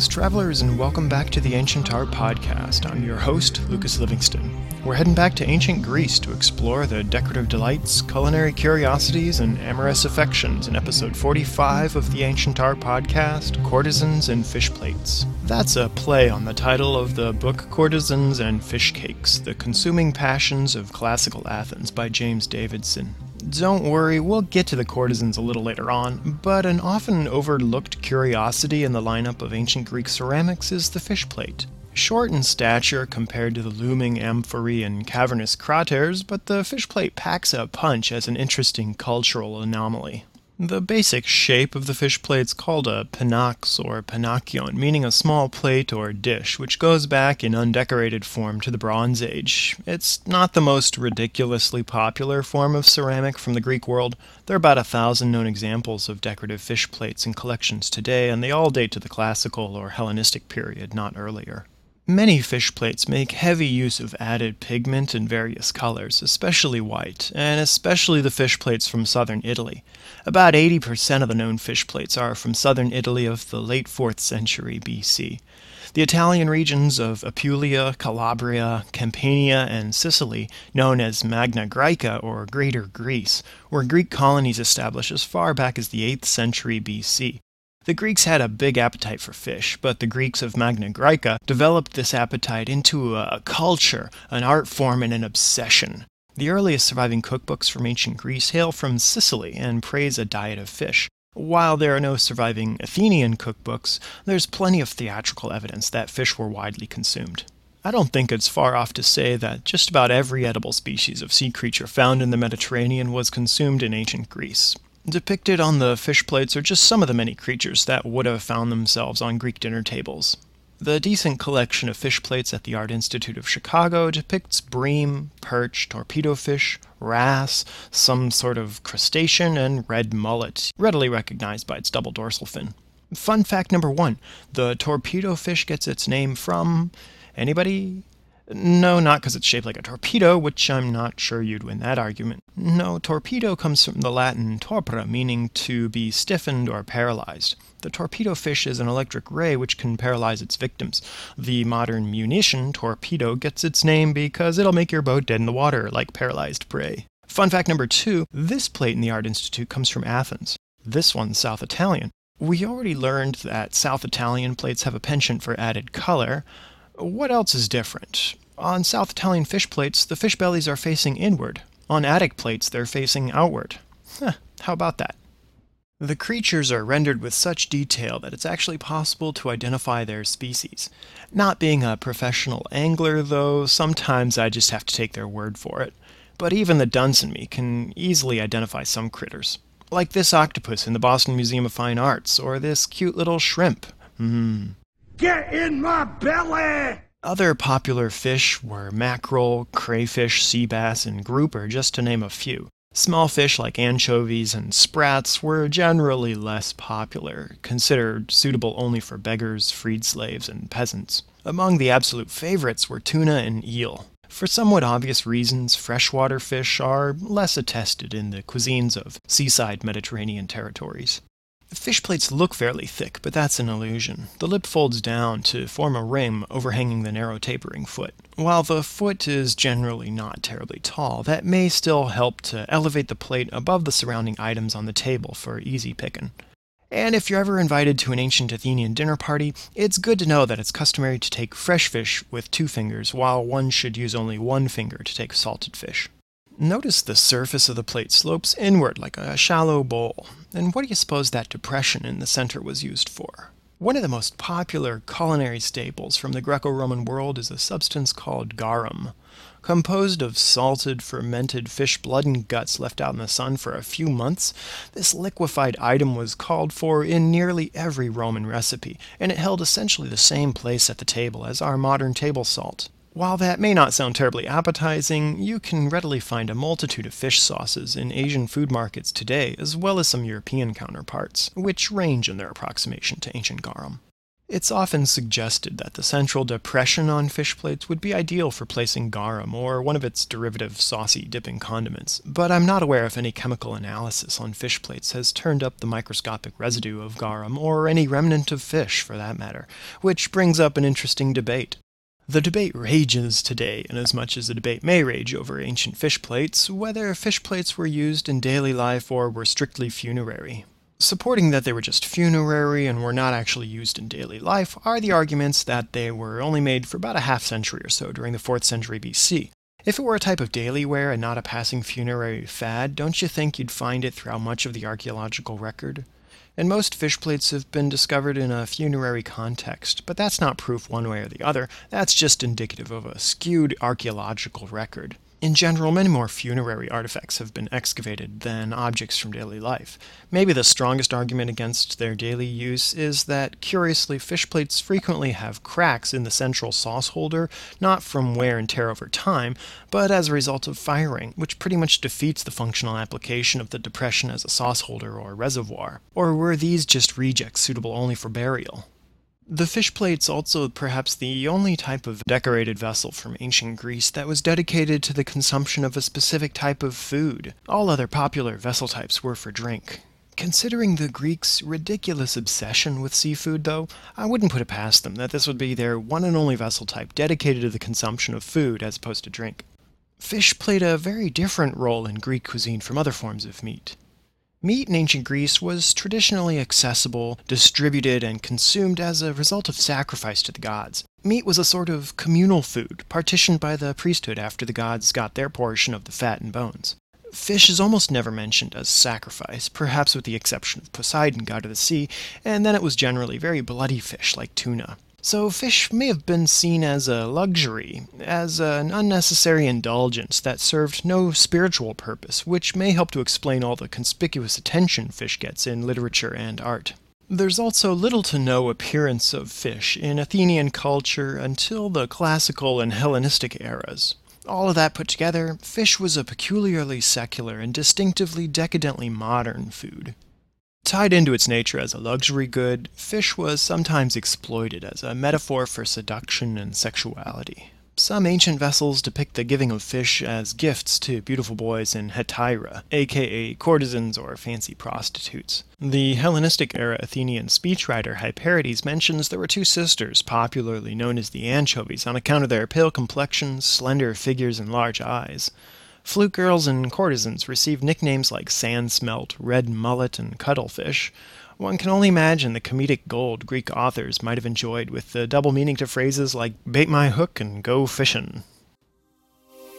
Greetings, travelers, and welcome back to the Ancient Art Podcast. I'm your host, Lucas Livingston. We're heading back to ancient Greece to explore the decorative delights, culinary curiosities, and amorous affections in episode 45 of the Ancient Art Podcast Courtesans and Fish Plates. That's a play on the title of the book Courtesans and Fish Cakes The Consuming Passions of Classical Athens by James Davidson. Don't worry, we'll get to the courtesans a little later on, but an often overlooked curiosity in the lineup of ancient Greek ceramics is the fish plate. Short in stature compared to the looming amphorae and cavernous craters, but the fish plate packs a punch as an interesting cultural anomaly. The basic shape of the fish plate is called a pinax or pinakion, meaning a small plate or dish, which goes back in undecorated form to the Bronze Age. It's not the most ridiculously popular form of ceramic from the Greek world. There are about a thousand known examples of decorative fish plates in collections today, and they all date to the classical or Hellenistic period, not earlier. Many fish plates make heavy use of added pigment in various colors, especially white, and especially the fish plates from southern Italy. About 80% of the known fish plates are from southern Italy of the late 4th century BC. The Italian regions of Apulia, Calabria, Campania, and Sicily, known as Magna Graecia or Greater Greece, were Greek colonies established as far back as the 8th century BC. The Greeks had a big appetite for fish, but the Greeks of Magna Graecia developed this appetite into a culture, an art form, and an obsession. The earliest surviving cookbooks from ancient Greece hail from Sicily and praise a diet of fish. While there are no surviving Athenian cookbooks, there's plenty of theatrical evidence that fish were widely consumed. I don't think it's far off to say that just about every edible species of sea creature found in the Mediterranean was consumed in ancient Greece. Depicted on the fish plates are just some of the many creatures that would have found themselves on Greek dinner tables. The decent collection of fish plates at the Art Institute of Chicago depicts bream, perch, torpedo fish, wrasse, some sort of crustacean, and red mullet, readily recognized by its double dorsal fin. Fun fact number one the torpedo fish gets its name from. Anybody? No, not because it's shaped like a torpedo, which I'm not sure you'd win that argument. No, torpedo comes from the Latin torpora, meaning to be stiffened or paralyzed. The torpedo fish is an electric ray which can paralyze its victims. The modern munition, torpedo, gets its name because it'll make your boat dead in the water, like paralyzed prey. Fun fact number two this plate in the Art Institute comes from Athens. This one's South Italian. We already learned that South Italian plates have a penchant for added color. What else is different? On South Italian fish plates, the fish bellies are facing inward. On Attic plates, they're facing outward. Huh, how about that? The creatures are rendered with such detail that it's actually possible to identify their species. Not being a professional angler, though, sometimes I just have to take their word for it. But even the dunce in me can easily identify some critters. Like this octopus in the Boston Museum of Fine Arts, or this cute little shrimp. Mmm. Get in my belly! Other popular fish were mackerel, crayfish, sea bass, and grouper, just to name a few. Small fish like anchovies and sprats were generally less popular, considered suitable only for beggars, freed slaves, and peasants. Among the absolute favorites were tuna and eel. For somewhat obvious reasons, freshwater fish are less attested in the cuisines of seaside Mediterranean territories. Fish plates look fairly thick, but that's an illusion. The lip folds down to form a rim overhanging the narrow tapering foot. While the foot is generally not terribly tall, that may still help to elevate the plate above the surrounding items on the table for easy picking. And if you're ever invited to an ancient Athenian dinner party, it's good to know that it's customary to take fresh fish with two fingers, while one should use only one finger to take salted fish. Notice the surface of the plate slopes inward like a shallow bowl. And what do you suppose that depression in the center was used for? One of the most popular culinary staples from the Greco Roman world is a substance called garum. Composed of salted, fermented fish blood and guts left out in the sun for a few months, this liquefied item was called for in nearly every Roman recipe, and it held essentially the same place at the table as our modern table salt. While that may not sound terribly appetizing, you can readily find a multitude of fish sauces in Asian food markets today, as well as some European counterparts, which range in their approximation to ancient garum. It's often suggested that the central depression on fish plates would be ideal for placing garum or one of its derivative saucy dipping condiments, but I'm not aware if any chemical analysis on fish plates has turned up the microscopic residue of garum or any remnant of fish for that matter, which brings up an interesting debate. The debate rages today, inasmuch as the debate may rage over ancient fish plates, whether fish plates were used in daily life or were strictly funerary. Supporting that they were just funerary and were not actually used in daily life are the arguments that they were only made for about a half century or so during the 4th century BC. If it were a type of daily wear and not a passing funerary fad, don't you think you'd find it throughout much of the archaeological record? And most fish plates have been discovered in a funerary context, but that's not proof one way or the other, that's just indicative of a skewed archaeological record. In general, many more funerary artifacts have been excavated than objects from daily life. Maybe the strongest argument against their daily use is that, curiously, fish plates frequently have cracks in the central sauce holder, not from wear and tear over time, but as a result of firing, which pretty much defeats the functional application of the depression as a sauce holder or reservoir. Or were these just rejects suitable only for burial? The fish plate's also perhaps the only type of decorated vessel from ancient Greece that was dedicated to the consumption of a specific type of food. All other popular vessel types were for drink. Considering the Greeks' ridiculous obsession with seafood, though, I wouldn't put it past them that this would be their one and only vessel type dedicated to the consumption of food as opposed to drink. Fish played a very different role in Greek cuisine from other forms of meat. Meat in ancient Greece was traditionally accessible, distributed, and consumed as a result of sacrifice to the gods. Meat was a sort of communal food, partitioned by the priesthood after the gods got their portion of the fat and bones. Fish is almost never mentioned as sacrifice, perhaps with the exception of Poseidon, god of the sea, and then it was generally very bloody fish like tuna. So, fish may have been seen as a luxury, as an unnecessary indulgence that served no spiritual purpose, which may help to explain all the conspicuous attention fish gets in literature and art. There's also little to no appearance of fish in Athenian culture until the classical and Hellenistic eras. All of that put together, fish was a peculiarly secular and distinctively decadently modern food. Tied into its nature as a luxury good, fish was sometimes exploited as a metaphor for seduction and sexuality. Some ancient vessels depict the giving of fish as gifts to beautiful boys in hetaira, aka courtesans or fancy prostitutes. The Hellenistic era Athenian speechwriter Hyperides mentions there were two sisters, popularly known as the anchovies, on account of their pale complexions, slender figures, and large eyes. Flute girls and courtesans received nicknames like sand smelt, red mullet, and cuttlefish. One can only imagine the comedic gold Greek authors might have enjoyed with the double meaning to phrases like bait my hook and go fishin'.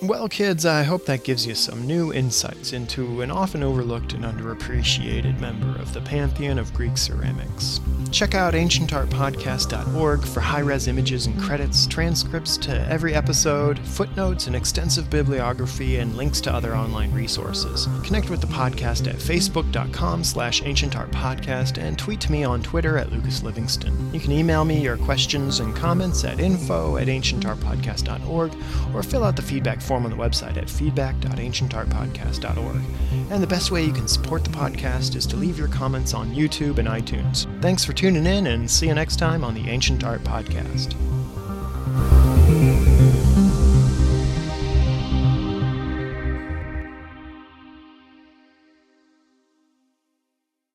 Well, kids, I hope that gives you some new insights into an often overlooked and underappreciated member of the pantheon of Greek ceramics. Check out ancientartpodcast.org for high res images and credits, transcripts to every episode, footnotes, an extensive bibliography, and links to other online resources. Connect with the podcast at facebook.com slash ancientartpodcast and tweet to me on Twitter at Lucas Livingston. You can email me your questions and comments at info at ancientartpodcast.org or fill out the feedback form on the website at feedback.ancientartpodcast.org. And the best way you can support the podcast is to leave your comments on YouTube and iTunes. Thanks for tuning in, and see you next time on the Ancient Art Podcast.